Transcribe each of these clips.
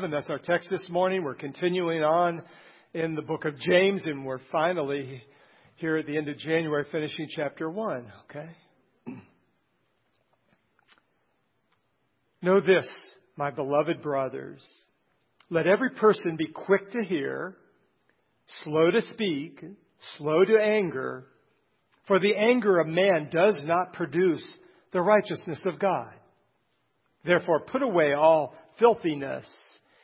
That's our text this morning. We're continuing on in the book of James, and we're finally here at the end of January finishing chapter 1, okay? Know this, my beloved brothers. Let every person be quick to hear, slow to speak, slow to anger, for the anger of man does not produce the righteousness of God. Therefore, put away all filthiness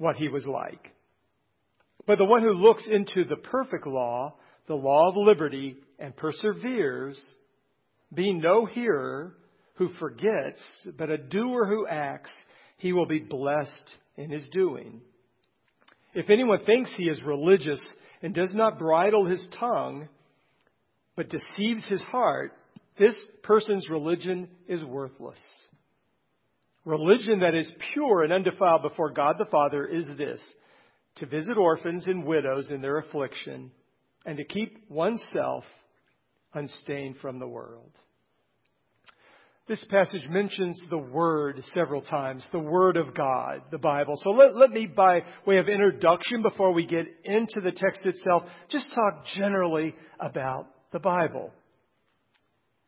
what he was like. But the one who looks into the perfect law, the law of liberty, and perseveres, being no hearer who forgets, but a doer who acts, he will be blessed in his doing. If anyone thinks he is religious and does not bridle his tongue, but deceives his heart, this person's religion is worthless. Religion that is pure and undefiled before God the Father is this to visit orphans and widows in their affliction and to keep oneself unstained from the world. This passage mentions the Word several times, the Word of God, the Bible. So let, let me, by way of introduction, before we get into the text itself, just talk generally about the Bible.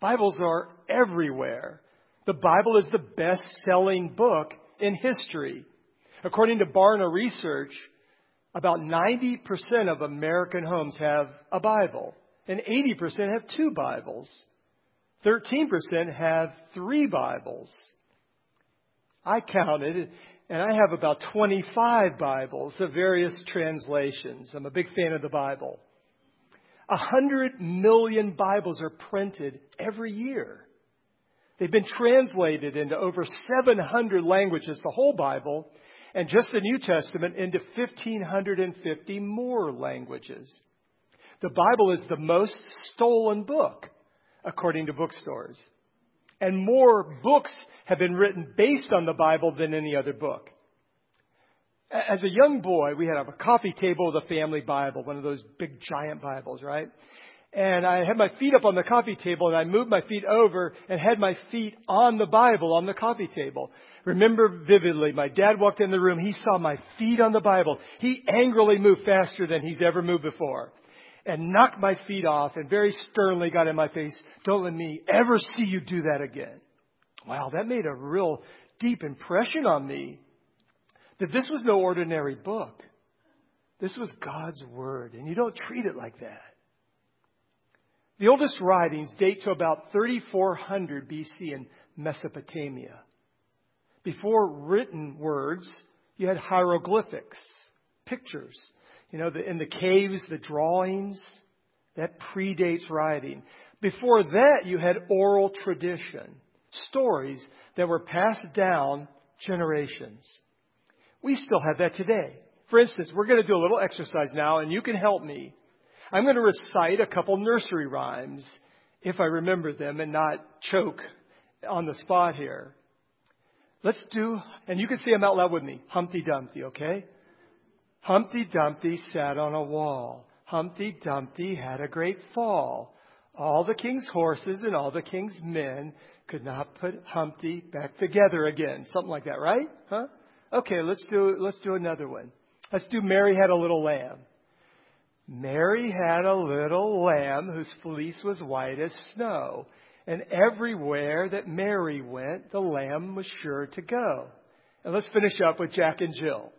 Bibles are everywhere. The Bible is the best selling book in history. According to Barna Research, about 90% of American homes have a Bible, and 80% have two Bibles. 13% have three Bibles. I counted, and I have about 25 Bibles of various translations. I'm a big fan of the Bible. A hundred million Bibles are printed every year. They've been translated into over 700 languages, the whole Bible, and just the New Testament into 1,550 more languages. The Bible is the most stolen book, according to bookstores. And more books have been written based on the Bible than any other book. As a young boy, we had a coffee table with a family Bible, one of those big giant Bibles, right? And I had my feet up on the coffee table and I moved my feet over and had my feet on the Bible on the coffee table. Remember vividly, my dad walked in the room. He saw my feet on the Bible. He angrily moved faster than he's ever moved before and knocked my feet off and very sternly got in my face. Don't let me ever see you do that again. Wow, that made a real deep impression on me that this was no ordinary book. This was God's Word, and you don't treat it like that. The oldest writings date to about 3400 BC in Mesopotamia. Before written words, you had hieroglyphics, pictures. You know, the, in the caves, the drawings, that predates writing. Before that, you had oral tradition, stories that were passed down generations. We still have that today. For instance, we're going to do a little exercise now, and you can help me. I'm going to recite a couple nursery rhymes, if I remember them and not choke on the spot here. Let's do, and you can say them out loud with me. Humpty Dumpty, okay? Humpty Dumpty sat on a wall. Humpty Dumpty had a great fall. All the king's horses and all the king's men could not put Humpty back together again. Something like that, right? Huh? Okay, let's do, let's do another one. Let's do Mary Had a Little Lamb. Mary had a little lamb whose fleece was white as snow, and everywhere that Mary went, the lamb was sure to go. And let's finish up with Jack and Jill.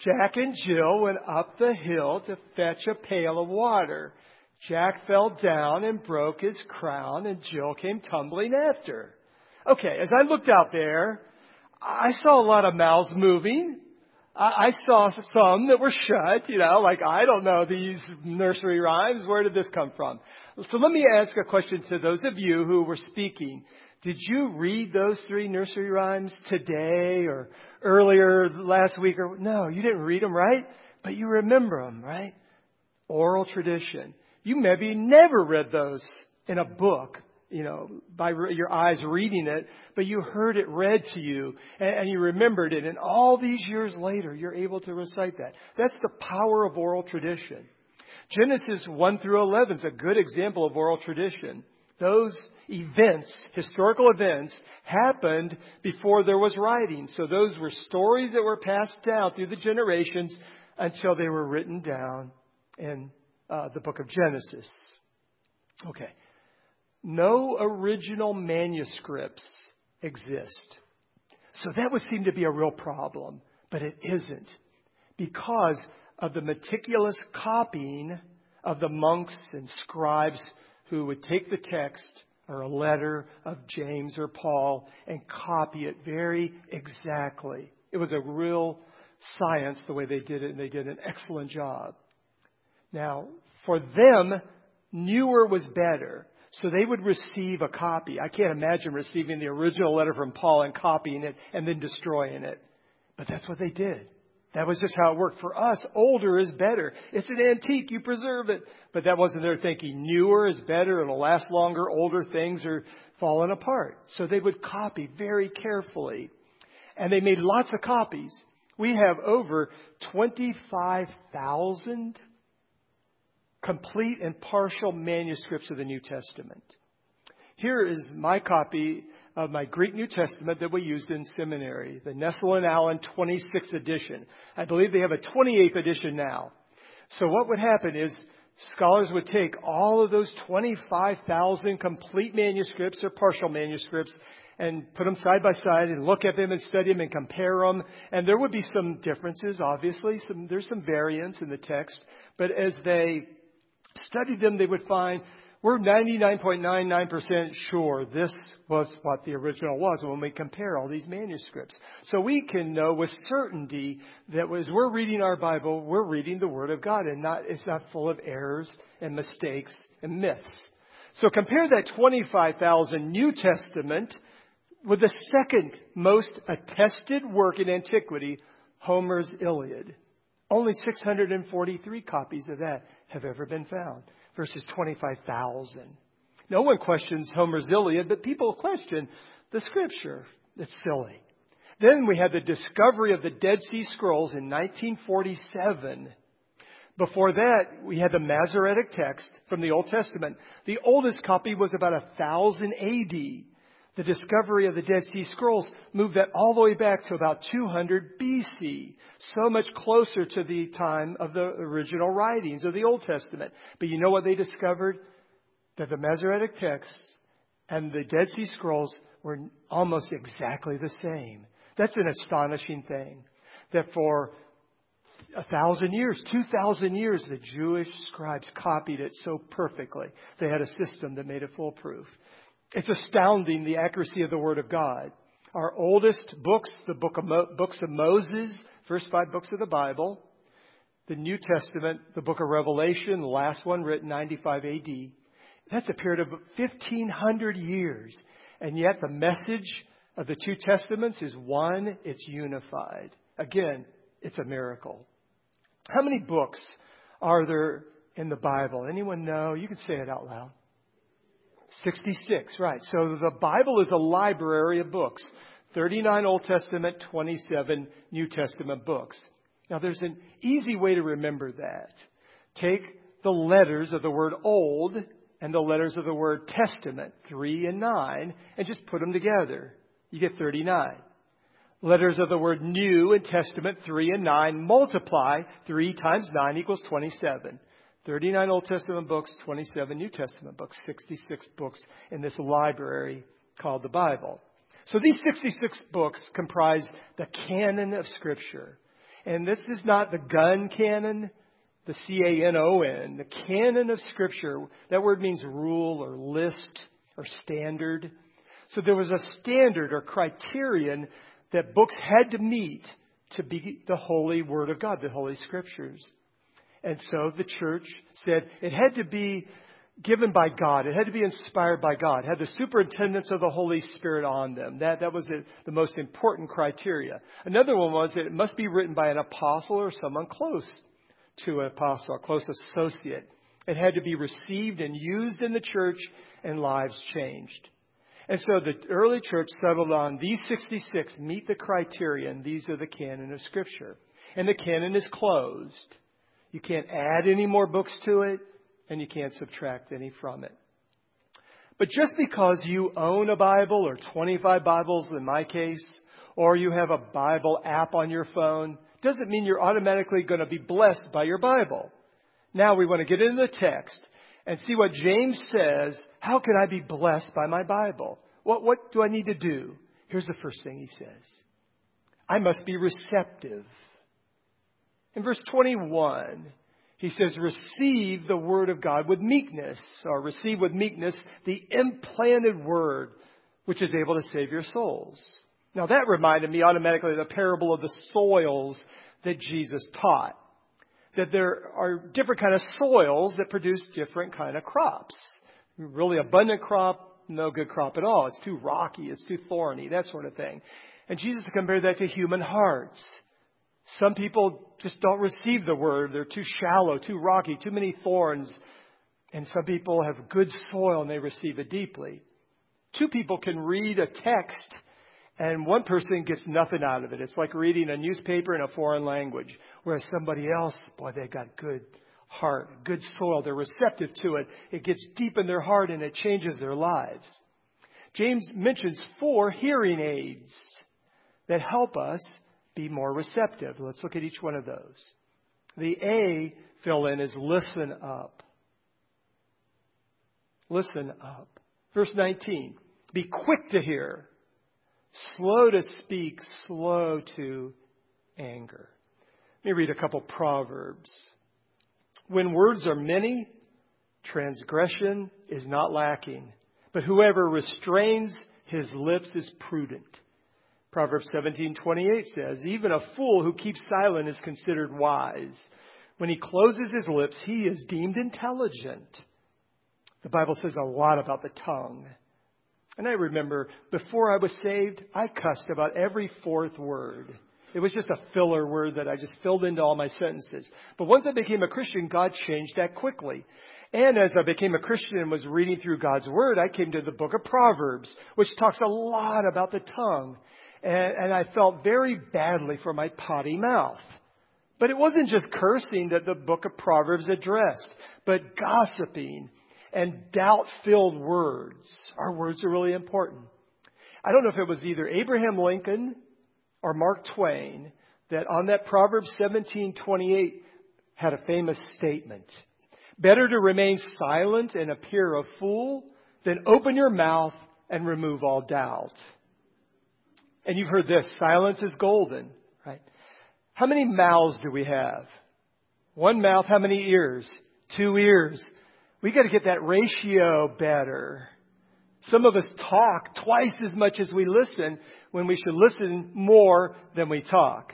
Jack and Jill went up the hill to fetch a pail of water. Jack fell down and broke his crown, and Jill came tumbling after. Okay, as I looked out there, I saw a lot of mouths moving. I, saw some that were shut, you know, like I don't know these nursery rhymes. Where did this come from? So let me ask a question to those of you who were speaking. Did you read those three nursery rhymes today or earlier last week or no, you didn't read them, right? But you remember them, right? Oral tradition. You maybe never read those in a book, you know, by your eyes reading it, but you heard it read to you and, and you remembered it. And all these years later, you're able to recite that. That's the power of oral tradition. Genesis 1 through 11 is a good example of oral tradition. Those events, historical events, happened before there was writing. So those were stories that were passed down through the generations until they were written down in uh, the book of Genesis. Okay. No original manuscripts exist. So that would seem to be a real problem, but it isn't because of the meticulous copying of the monks and scribes who would take the text or a letter of James or Paul and copy it very exactly. It was a real science the way they did it, and they did an excellent job. Now, for them, newer was better. So they would receive a copy. I can't imagine receiving the original letter from Paul and copying it and then destroying it. But that's what they did. That was just how it worked. For us, older is better. It's an antique, you preserve it. But that wasn't their thinking. Newer is better, it'll last longer, older things are falling apart. So they would copy very carefully. And they made lots of copies. We have over 25,000 complete and partial manuscripts of the New Testament. Here is my copy of my Greek New Testament that we used in seminary, the Nestle and Aland 26th edition. I believe they have a 28th edition now. So what would happen is scholars would take all of those 25,000 complete manuscripts or partial manuscripts and put them side by side and look at them and study them and compare them. And there would be some differences, obviously. Some, there's some variance in the text. But as they studied them, they would find we're 99.99% sure this was what the original was when we compare all these manuscripts. So we can know with certainty that as we're reading our Bible, we're reading the Word of God and not, it's not full of errors and mistakes and myths. So compare that 25,000 New Testament with the second most attested work in antiquity, Homer's Iliad. Only 643 copies of that have ever been found versus 25,000. No one questions Homer's Iliad, but people question the scripture. It's silly. Then we had the discovery of the Dead Sea Scrolls in 1947. Before that, we had the Masoretic text from the Old Testament. The oldest copy was about 1000 AD. The discovery of the Dead Sea Scrolls moved that all the way back to about 200 BC, so much closer to the time of the original writings of the Old Testament. But you know what they discovered? That the Masoretic texts and the Dead Sea Scrolls were almost exactly the same. That's an astonishing thing. That for a thousand years, two thousand years, the Jewish scribes copied it so perfectly. They had a system that made it foolproof. It's astounding the accuracy of the Word of God. Our oldest books, the book of Mo- books of Moses, first five books of the Bible, the New Testament, the book of Revelation, the last one written 95 AD. That's a period of 1500 years. And yet the message of the two testaments is one, it's unified. Again, it's a miracle. How many books are there in the Bible? Anyone know? You can say it out loud. 66, right. So the Bible is a library of books. 39 Old Testament, 27 New Testament books. Now there's an easy way to remember that. Take the letters of the word old and the letters of the word testament, 3 and 9, and just put them together. You get 39. Letters of the word new and testament, 3 and 9, multiply 3 times 9 equals 27. 39 Old Testament books, 27 New Testament books, 66 books in this library called the Bible. So these 66 books comprise the canon of Scripture. And this is not the gun canon, the C A N O N, the canon of Scripture. That word means rule or list or standard. So there was a standard or criterion that books had to meet to be the holy Word of God, the Holy Scriptures. And so the church said it had to be given by God. It had to be inspired by God. It had the superintendence of the Holy Spirit on them. That, that was the, most important criteria. Another one was that it must be written by an apostle or someone close to an apostle, a close associate. It had to be received and used in the church and lives changed. And so the early church settled on these 66 meet the criterion. These are the canon of Scripture. And the canon is closed. You can't add any more books to it, and you can't subtract any from it. But just because you own a Bible, or 25 Bibles in my case, or you have a Bible app on your phone, doesn't mean you're automatically going to be blessed by your Bible. Now we want to get into the text and see what James says. How can I be blessed by my Bible? What, what do I need to do? Here's the first thing he says I must be receptive. In verse 21, he says, Receive the word of God with meekness, or receive with meekness the implanted word which is able to save your souls. Now that reminded me automatically of the parable of the soils that Jesus taught that there are different kind of soils that produce different kind of crops. Really abundant crop, no good crop at all. It's too rocky, it's too thorny, that sort of thing. And Jesus compared that to human hearts. Some people just don't receive the word. They're too shallow, too rocky, too many thorns. And some people have good soil and they receive it deeply. Two people can read a text and one person gets nothing out of it. It's like reading a newspaper in a foreign language, whereas somebody else, boy, they got good heart, good soil. They're receptive to it. It gets deep in their heart and it changes their lives. James mentions four hearing aids that help us be more receptive. Let's look at each one of those. The A fill in is listen up. Listen up. Verse 19. Be quick to hear slow to speak, slow to anger. Let me read a couple proverbs. When words are many, transgression is not lacking, but whoever restrains his lips is prudent. Proverbs 17:28 says, "Even a fool who keeps silent is considered wise. When he closes his lips, he is deemed intelligent." The Bible says a lot about the tongue. And I remember before I was saved, I cussed about every fourth word. It was just a filler word that I just filled into all my sentences. But once I became a Christian, God changed that quickly. And as I became a Christian and was reading through God's Word, I came to the book of Proverbs, which talks a lot about the tongue. And, and I felt very badly for my potty mouth. But it wasn't just cursing that the book of Proverbs addressed, but gossiping and doubt filled words. Our words are really important. I don't know if it was either Abraham Lincoln or Mark Twain that on that Proverbs 17:28 had a famous statement. Better to remain silent and appear a fool than open your mouth and remove all doubt. And you've heard this, silence is golden, right? How many mouths do we have? One mouth, how many ears? Two ears. We got to get that ratio better. Some of us talk twice as much as we listen when we should listen more than we talk.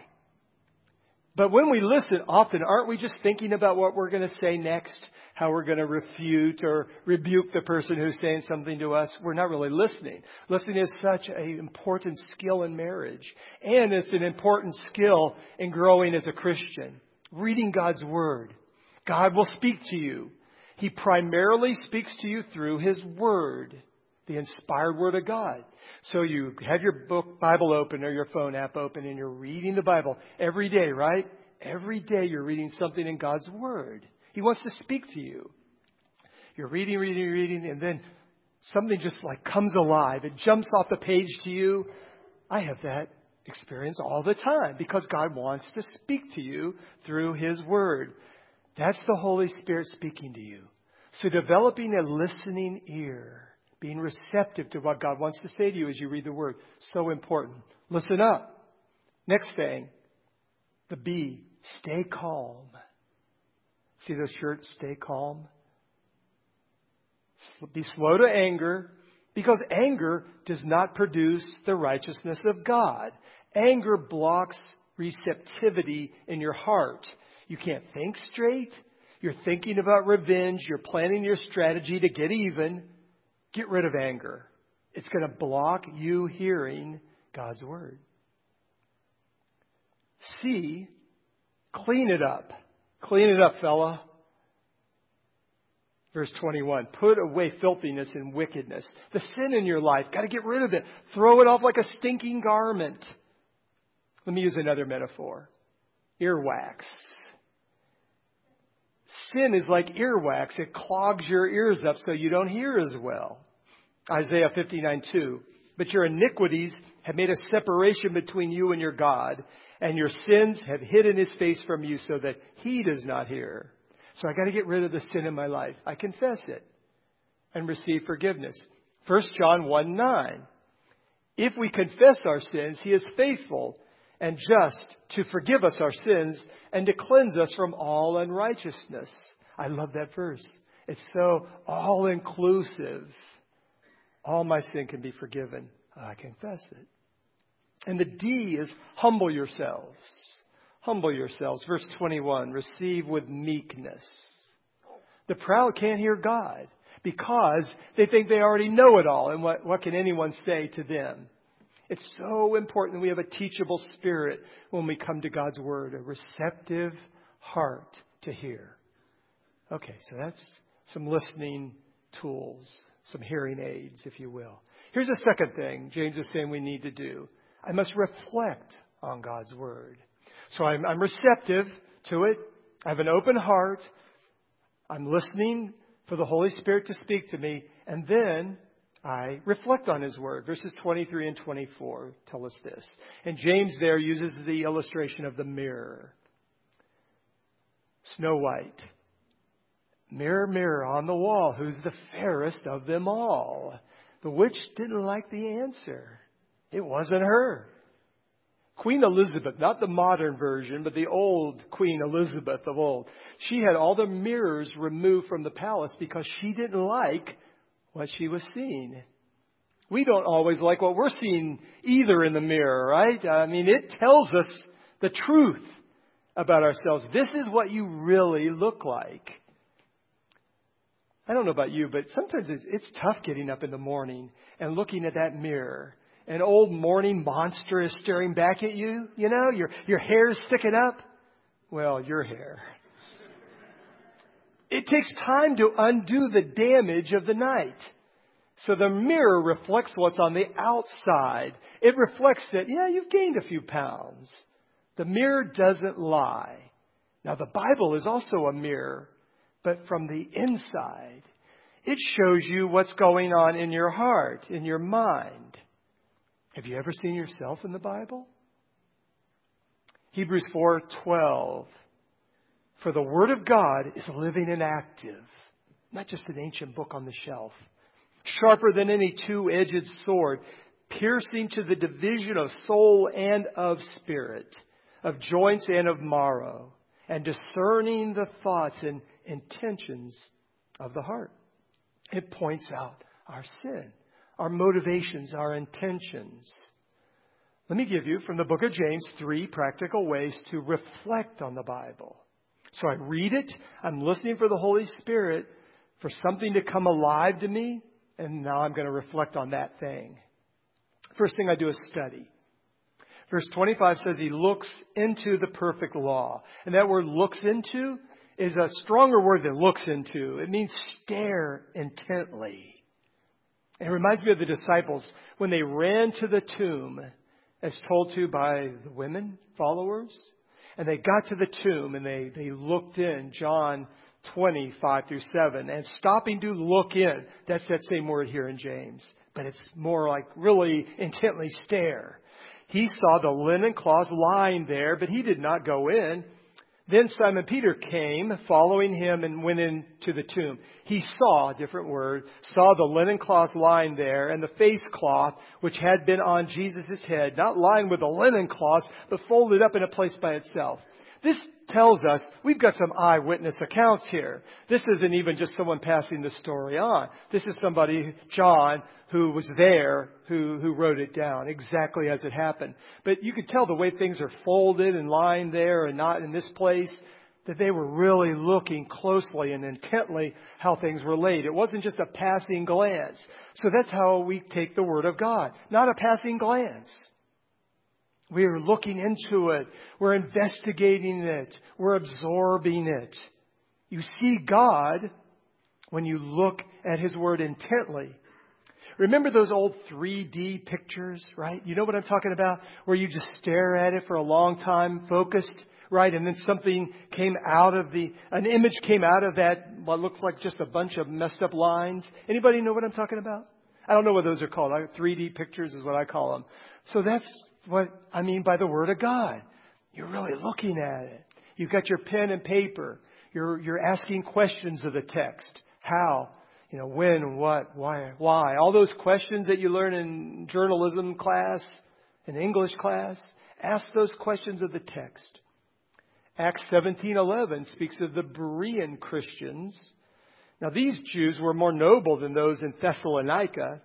But when we listen, often aren't we just thinking about what we're going to say next, how we're going to refute or rebuke the person who's saying something to us? We're not really listening. Listening is such an important skill in marriage, and it's an important skill in growing as a Christian. Reading God's Word. God will speak to you. He primarily speaks to you through His Word, the inspired Word of God. So you have your book, Bible open or your phone app open and you're reading the Bible every day, right? Every day you're reading something in God's Word. He wants to speak to you. You're reading, reading, reading, and then something just like comes alive. It jumps off the page to you. I have that experience all the time because God wants to speak to you through His Word. That's the Holy Spirit speaking to you. So developing a listening ear, being receptive to what God wants to say to you as you read the Word, so important. Listen up. Next thing, the B, stay calm. See those shirts, stay calm? Be slow to anger, because anger does not produce the righteousness of God. Anger blocks receptivity in your heart. You can't think straight. you're thinking about revenge, you're planning your strategy to get even, get rid of anger. It's going to block you hearing God's word. C, clean it up. Clean it up, fella. Verse 21, put away filthiness and wickedness. The sin in your life, got to get rid of it. Throw it off like a stinking garment. Let me use another metaphor. Earwax. Sin is like earwax. It clogs your ears up so you don't hear as well. Isaiah 59 2. But your iniquities have made a separation between you and your God, and your sins have hidden his face from you so that he does not hear. So I got to get rid of the sin in my life. I confess it and receive forgiveness. 1 John 1 9. If we confess our sins, he is faithful and just to forgive us our sins and to cleanse us from all unrighteousness. I love that verse. It's so all inclusive. All my sin can be forgiven. I confess it. And the D is humble yourselves. Humble yourselves. Verse 21 receive with meekness. The proud can't hear God because they think they already know it all. And what, what can anyone say to them? It's so important that we have a teachable spirit when we come to God's Word, a receptive heart to hear. Okay, so that's some listening tools, some hearing aids, if you will. Here's a second thing James is saying we need to do I must reflect on God's Word. So I'm, I'm receptive to it. I have an open heart. I'm listening for the Holy Spirit to speak to me. And then I reflect on His Word. Verses 23 and 24 tell us this. And James there uses the illustration of the mirror. Snow White. Mirror, mirror on the wall, who's the fairest of them all? The witch didn't like the answer. It wasn't her. Queen Elizabeth, not the modern version, but the old Queen Elizabeth of old, she had all the mirrors removed from the palace because she didn't like what she was seeing. We don't always like what we're seeing either in the mirror, right? I mean, it tells us the truth about ourselves. This is what you really look like. I don't know about you, but sometimes it's, tough getting up in the morning and looking at that mirror an old morning monster is staring back at you, you know, your, your hair's sticking up. Well, your hair. It takes time to undo the damage of the night. So the mirror reflects what's on the outside. It reflects that, yeah, you've gained a few pounds. The mirror doesn't lie. Now, the Bible is also a mirror, but from the inside. It shows you what's going on in your heart, in your mind. Have you ever seen yourself in the Bible? Hebrews 4:12 For the word of God is living and active, not just an ancient book on the shelf, sharper than any two-edged sword, piercing to the division of soul and of spirit, of joints and of marrow, and discerning the thoughts and intentions of the heart. It points out our sin our motivations, our intentions. Let me give you from the book of James three practical ways to reflect on the Bible. So I read it, I'm listening for the Holy Spirit for something to come alive to me, and now I'm going to reflect on that thing. First thing I do is study. Verse 25 says he looks into the perfect law. And that word looks into is a stronger word than looks into. It means stare intently. It reminds me of the disciples when they ran to the tomb, as told to by the women followers. And they got to the tomb and they, they looked in, John 20, 5 through 7. And stopping to look in, that's that same word here in James. But it's more like really intently stare. He saw the linen cloths lying there, but he did not go in. Then Simon Peter came, following him, and went into the tomb. He saw, different word, saw the linen cloth lying there, and the face cloth, which had been on Jesus' head, not lying with the linen cloth, but folded up in a place by itself. This tells us we've got some eyewitness accounts here. This isn't even just someone passing the story on. This is somebody, John, who was there, who, who wrote it down exactly as it happened. But you could tell the way things are folded and lying there and not in this place, that they were really looking closely and intently how things were laid. It wasn't just a passing glance. So that's how we take the Word of God. Not a passing glance. We are looking into it. We're investigating it. We're absorbing it. You see God when you look at His Word intently. Remember those old 3D pictures, right? You know what I'm talking about? Where you just stare at it for a long time, focused, right? And then something came out of the, an image came out of that, what looks like just a bunch of messed up lines. Anybody know what I'm talking about? I don't know what those are called. 3D pictures is what I call them. So that's what I mean by the Word of God. You're really looking at it. You've got your pen and paper. You're, you're asking questions of the text. How? You know, when, what, why, why. All those questions that you learn in journalism class, in English class. Ask those questions of the text. Acts 17:11 speaks of the Berean Christians. Now these Jews were more noble than those in Thessalonica.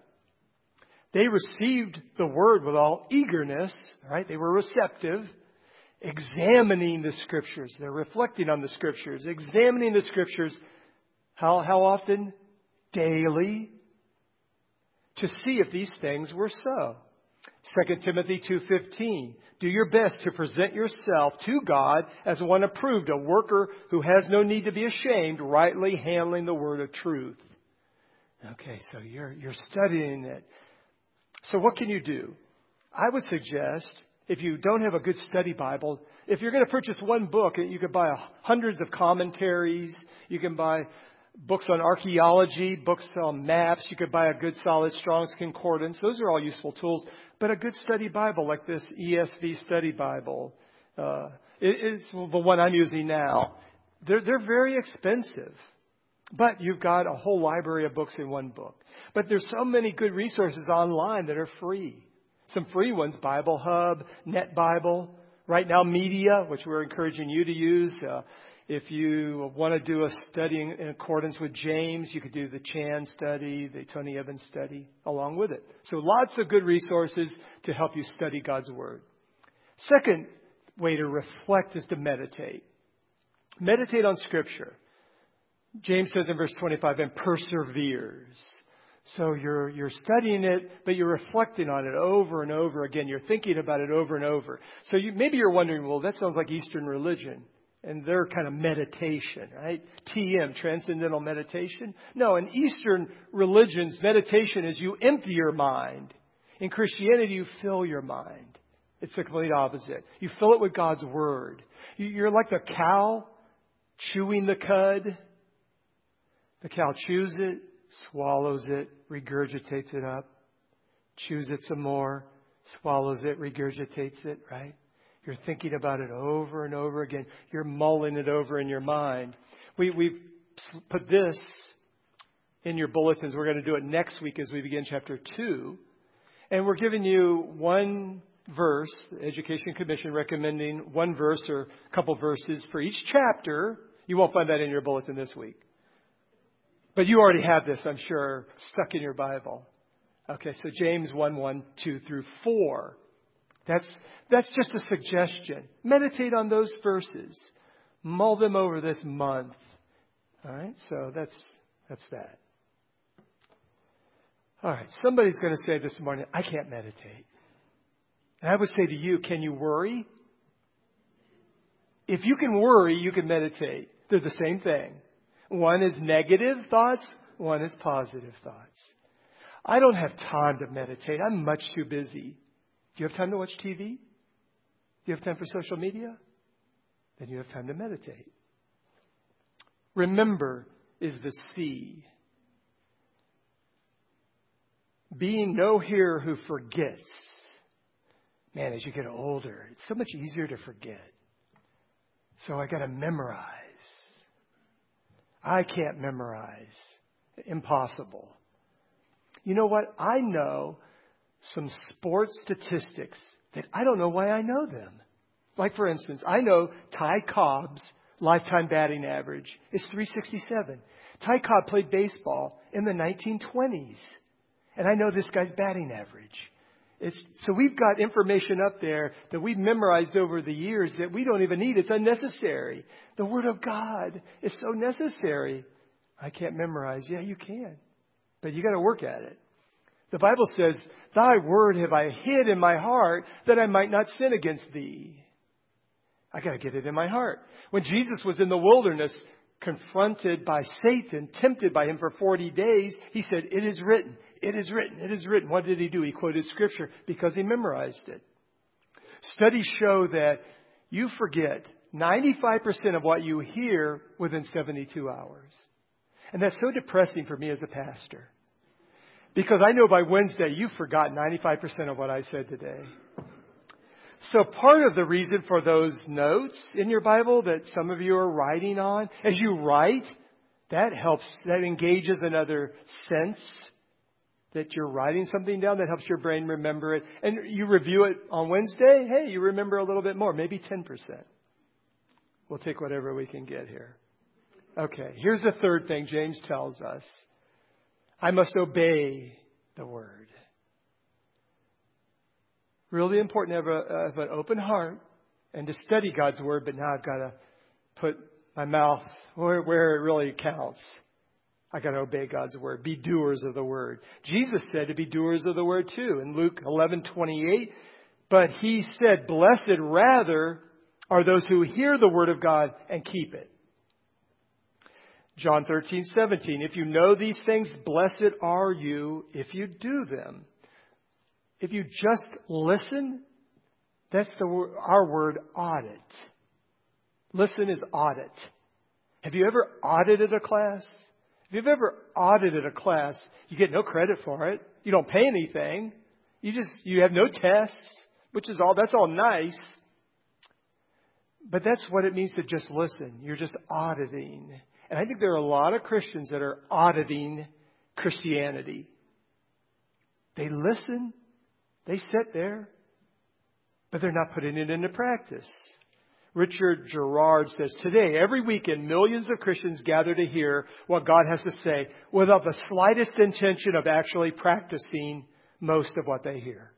They received the word with all eagerness, right? They were receptive, examining the scriptures. They're reflecting on the scriptures, examining the scriptures. How, how often? Daily. To see if these things were so. 2 Timothy 2:15 Do your best to present yourself to God as one approved, a worker who has no need to be ashamed, rightly handling the word of truth. Okay, so you're you're studying it. So what can you do? I would suggest if you don't have a good study Bible, if you're going to purchase one book, you could buy hundreds of commentaries. You can buy books on archaeology, books on maps. You could buy a good solid Strong's Concordance. Those are all useful tools. But a good study Bible like this ESV study Bible uh, is the one I'm using now. They're, they're very expensive. But you've got a whole library of books in one book. But there's so many good resources online that are free. Some free ones, Bible Hub, Net Bible, RightNow Media, which we're encouraging you to use. Uh, if you want to do a study in accordance with James, you could do the Chan study, the Tony Evans study along with it. So lots of good resources to help you study God's Word. Second way to reflect is to meditate. Meditate on Scripture. James says in verse 25, and perseveres. So you're, you're studying it, but you're reflecting on it over and over again. You're thinking about it over and over. So you, maybe you're wondering, well, that sounds like Eastern religion and their kind of meditation, right? TM, transcendental meditation. No, in Eastern religions, meditation is you empty your mind. In Christianity, you fill your mind. It's the complete opposite. You fill it with God's Word. You're like the cow chewing the cud. The cow chews it, swallows it, regurgitates it up, chews it some more, swallows it, regurgitates it, right? You're thinking about it over and over again. You're mulling it over in your mind. We, we've put this in your bulletins. We're going to do it next week as we begin chapter 2. And we're giving you one verse, the Education Commission recommending one verse or a couple verses for each chapter. You won't find that in your bulletin this week. But you already have this, I'm sure, stuck in your Bible. Okay, so James 1 1, 2 through 4. That's, that's just a suggestion. Meditate on those verses. Mull them over this month. All right, so that's, that's that. All right, somebody's going to say this morning, I can't meditate. And I would say to you, can you worry? If you can worry, you can meditate. They're the same thing. One is negative thoughts, one is positive thoughts. I don't have time to meditate. I'm much too busy. Do you have time to watch TV? Do you have time for social media? Then you have time to meditate. Remember is the C. Being no hearer who forgets. Man, as you get older, it's so much easier to forget. So I got to memorize. I can't memorize. Impossible. You know what? I know some sports statistics that I don't know why I know them. Like, for instance, I know Ty Cobb's lifetime batting average is 367. Ty Cobb played baseball in the 1920s. And I know this guy's batting average. It's, so we've got information up there that we've memorized over the years that we don't even need. It's unnecessary. The Word of God is so necessary. I can't memorize. Yeah, you can. But you gotta work at it. The Bible says, Thy word have I hid in my heart that I might not sin against thee. I gotta get it in my heart. When Jesus was in the wilderness, confronted by Satan, tempted by him for 40 days, he said, It is written, it is written, it is written. What did he do? He quoted scripture because he memorized it. Studies show that you forget 95% of what you hear within 72 hours. And that's so depressing for me as a pastor. Because I know by Wednesday you've forgotten 95% of what I said today. So part of the reason for those notes in your Bible that some of you are writing on, as you write, that helps, that engages another sense that you're writing something down that helps your brain remember it. And you review it on Wednesday, hey, you remember a little bit more, maybe 10%. We'll take whatever we can get here. Okay, here's the third thing James tells us. I must obey the word. Really important to have, a, have an open heart and to study God's word, but now I've got to put my mouth where, where it really counts. I got to obey God's word. Be doers of the word. Jesus said to be doers of the word too in Luke 11:28. But he said, "Blessed rather are those who hear the word of God and keep it." John 13:17. If you know these things, blessed are you if you do them. If you just listen, that's the our word audit. Listen is audit. Have you ever audited a class? If you've ever audited a class, you get no credit for it. You don't pay anything. You just, you have no tests, which is all, that's all nice. But that's what it means to just listen. You're just auditing. And I think there are a lot of Christians that are auditing Christianity. They listen, they sit there, but they're not putting it into practice. Richard Gerard says, Today, every weekend, millions of Christians gather to hear what God has to say without the slightest intention of actually practicing most of what they hear.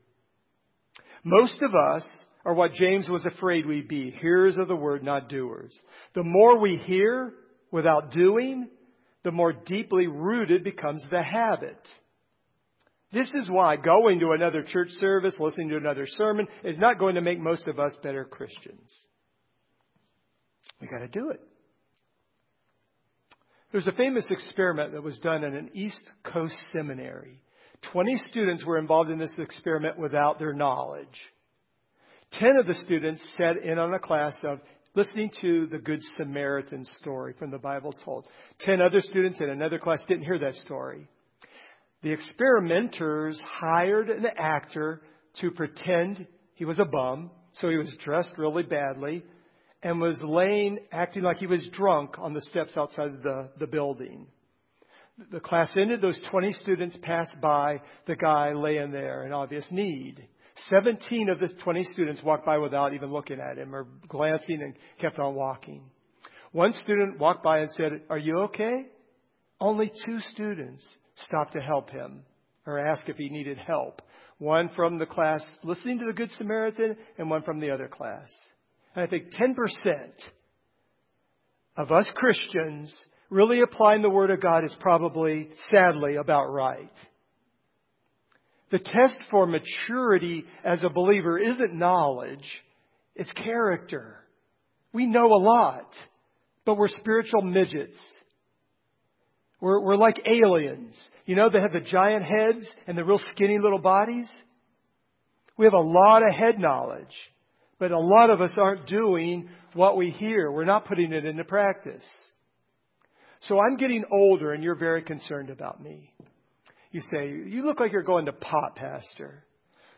Most of us are what James was afraid we'd be hearers of the word, not doers. The more we hear without doing, the more deeply rooted becomes the habit. This is why going to another church service, listening to another sermon, is not going to make most of us better Christians. We got to do it. There's a famous experiment that was done in an East Coast seminary. 20 students were involved in this experiment without their knowledge. 10 of the students sat in on a class of listening to the Good Samaritan story from the Bible told. 10 other students in another class didn't hear that story. The experimenters hired an actor to pretend he was a bum, so he was dressed really badly and was laying, acting like he was drunk on the steps outside the, the building. The class ended, those 20 students passed by the guy laying there in obvious need. 17 of the 20 students walked by without even looking at him or glancing and kept on walking. One student walked by and said, Are you okay? Only two students stopped to help him or ask if he needed help. One from the class listening to the Good Samaritan and one from the other class. And I think 10% of us Christians really applying the Word of God is probably, sadly, about right. The test for maturity as a believer isn't knowledge, it's character. We know a lot, but we're spiritual midgets. We're, we're like aliens. You know, they have the giant heads and the real skinny little bodies. We have a lot of head knowledge. But a lot of us aren't doing what we hear. We're not putting it into practice. So I'm getting older and you're very concerned about me. You say, you look like you're going to pot, Pastor.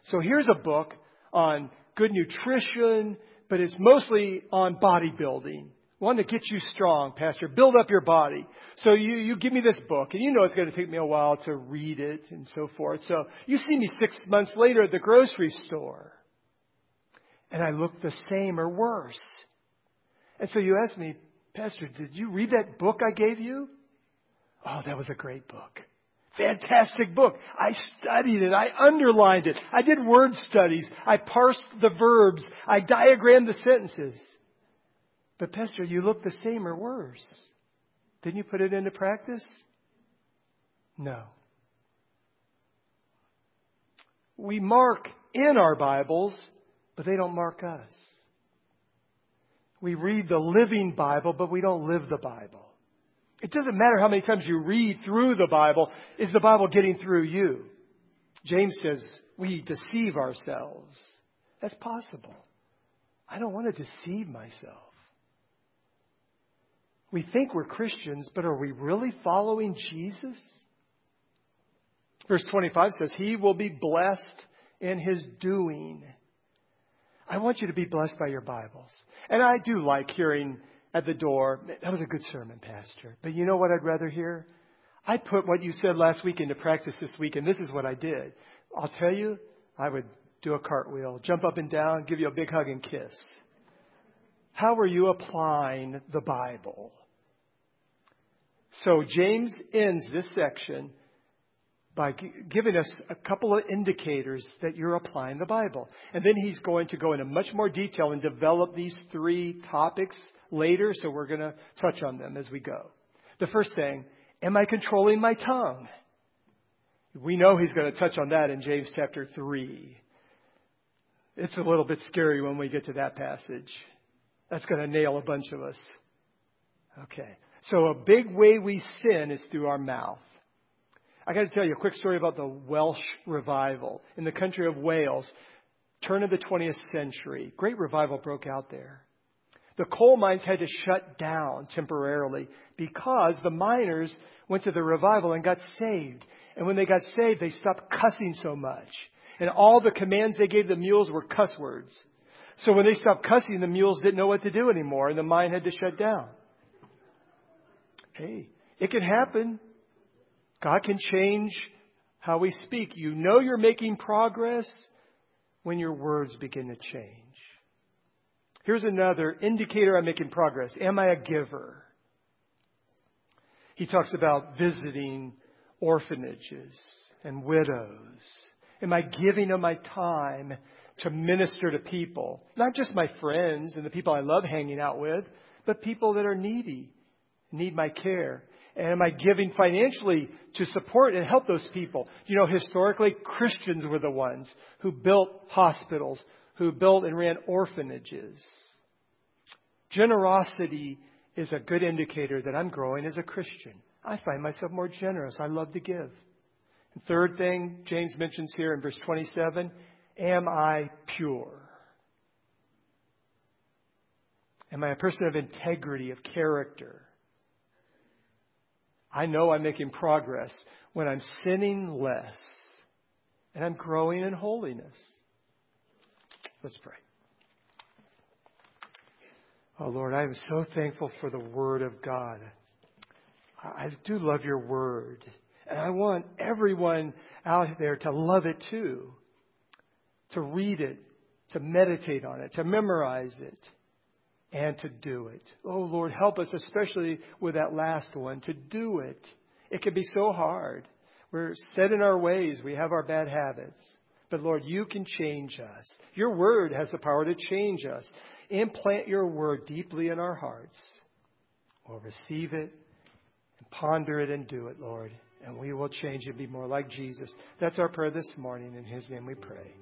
So here's a book on good nutrition, but it's mostly on bodybuilding. One that gets you strong, Pastor. Build up your body. So you, you give me this book, and you know it's going to take me a while to read it and so forth. So you see me six months later at the grocery store and I look the same or worse. And so you ask me, Pastor, did you read that book I gave you? Oh, that was a great book. fantastic book. I studied it. I underlined it. I did word studies. I parsed the verbs. I diagrammed the sentences. But Pastor, you look the same or worse. Didn't you put it into practice? No. We mark in our Bibles, but they don't mark us. We read the living Bible, but we don't live the Bible. It doesn't matter how many times you read through the Bible. Is the Bible getting through you? James says we deceive ourselves. That's possible. I don't want to deceive myself. We think we're Christians, but are we really following Jesus? Verse 25 says, He will be blessed in His doing. I want you to be blessed by your Bibles. And I do like hearing at the door, that was a good sermon, Pastor. But you know what I'd rather hear? I put what you said last week into practice this week, and this is what I did. I'll tell you, I would do a cartwheel, jump up and down, give you a big hug and kiss. How are you applying the Bible? So James ends this section by giving us a couple of indicators that you're applying the Bible. And then he's going to go into much more detail and develop these three topics later, so we're going to touch on them as we go. The first thing, am I controlling my tongue? We know he's going to touch on that in James chapter 3. It's a little bit scary when we get to that passage. That's going to nail a bunch of us. Okay. So a big way we sin is through our mouth. I got to tell you a quick story about the Welsh revival in the country of Wales, turn of the 20th century. Great revival broke out there. The coal mines had to shut down temporarily because the miners went to the revival and got saved. And when they got saved, they stopped cussing so much. And all the commands they gave the mules were cuss words. So when they stopped cussing, the mules didn't know what to do anymore, and the mine had to shut down. Hey, it can happen. God can change how we speak. You know you're making progress when your words begin to change. Here's another indicator I'm making progress. Am I a giver? He talks about visiting orphanages and widows. Am I giving of my time to minister to people? Not just my friends and the people I love hanging out with, but people that are needy, need my care. And am I giving financially to support and help those people? You know, historically, Christians were the ones who built hospitals, who built and ran orphanages. Generosity is a good indicator that I'm growing as a Christian. I find myself more generous. I love to give. And third thing James mentions here in verse 27 Am I pure? Am I a person of integrity, of character? I know I'm making progress when I'm sinning less and I'm growing in holiness. Let's pray. Oh Lord, I am so thankful for the Word of God. I do love your Word. And I want everyone out there to love it too. To read it, to meditate on it, to memorize it and to do it. Oh Lord, help us, especially with that last one, to do it. It can be so hard. We're set in our ways. We have our bad habits. But Lord, you can change us. Your word has the power to change us. Implant your word deeply in our hearts. We'll receive it and ponder it and do it, Lord. And we will change and be more like Jesus. That's our prayer this morning. In his name we pray.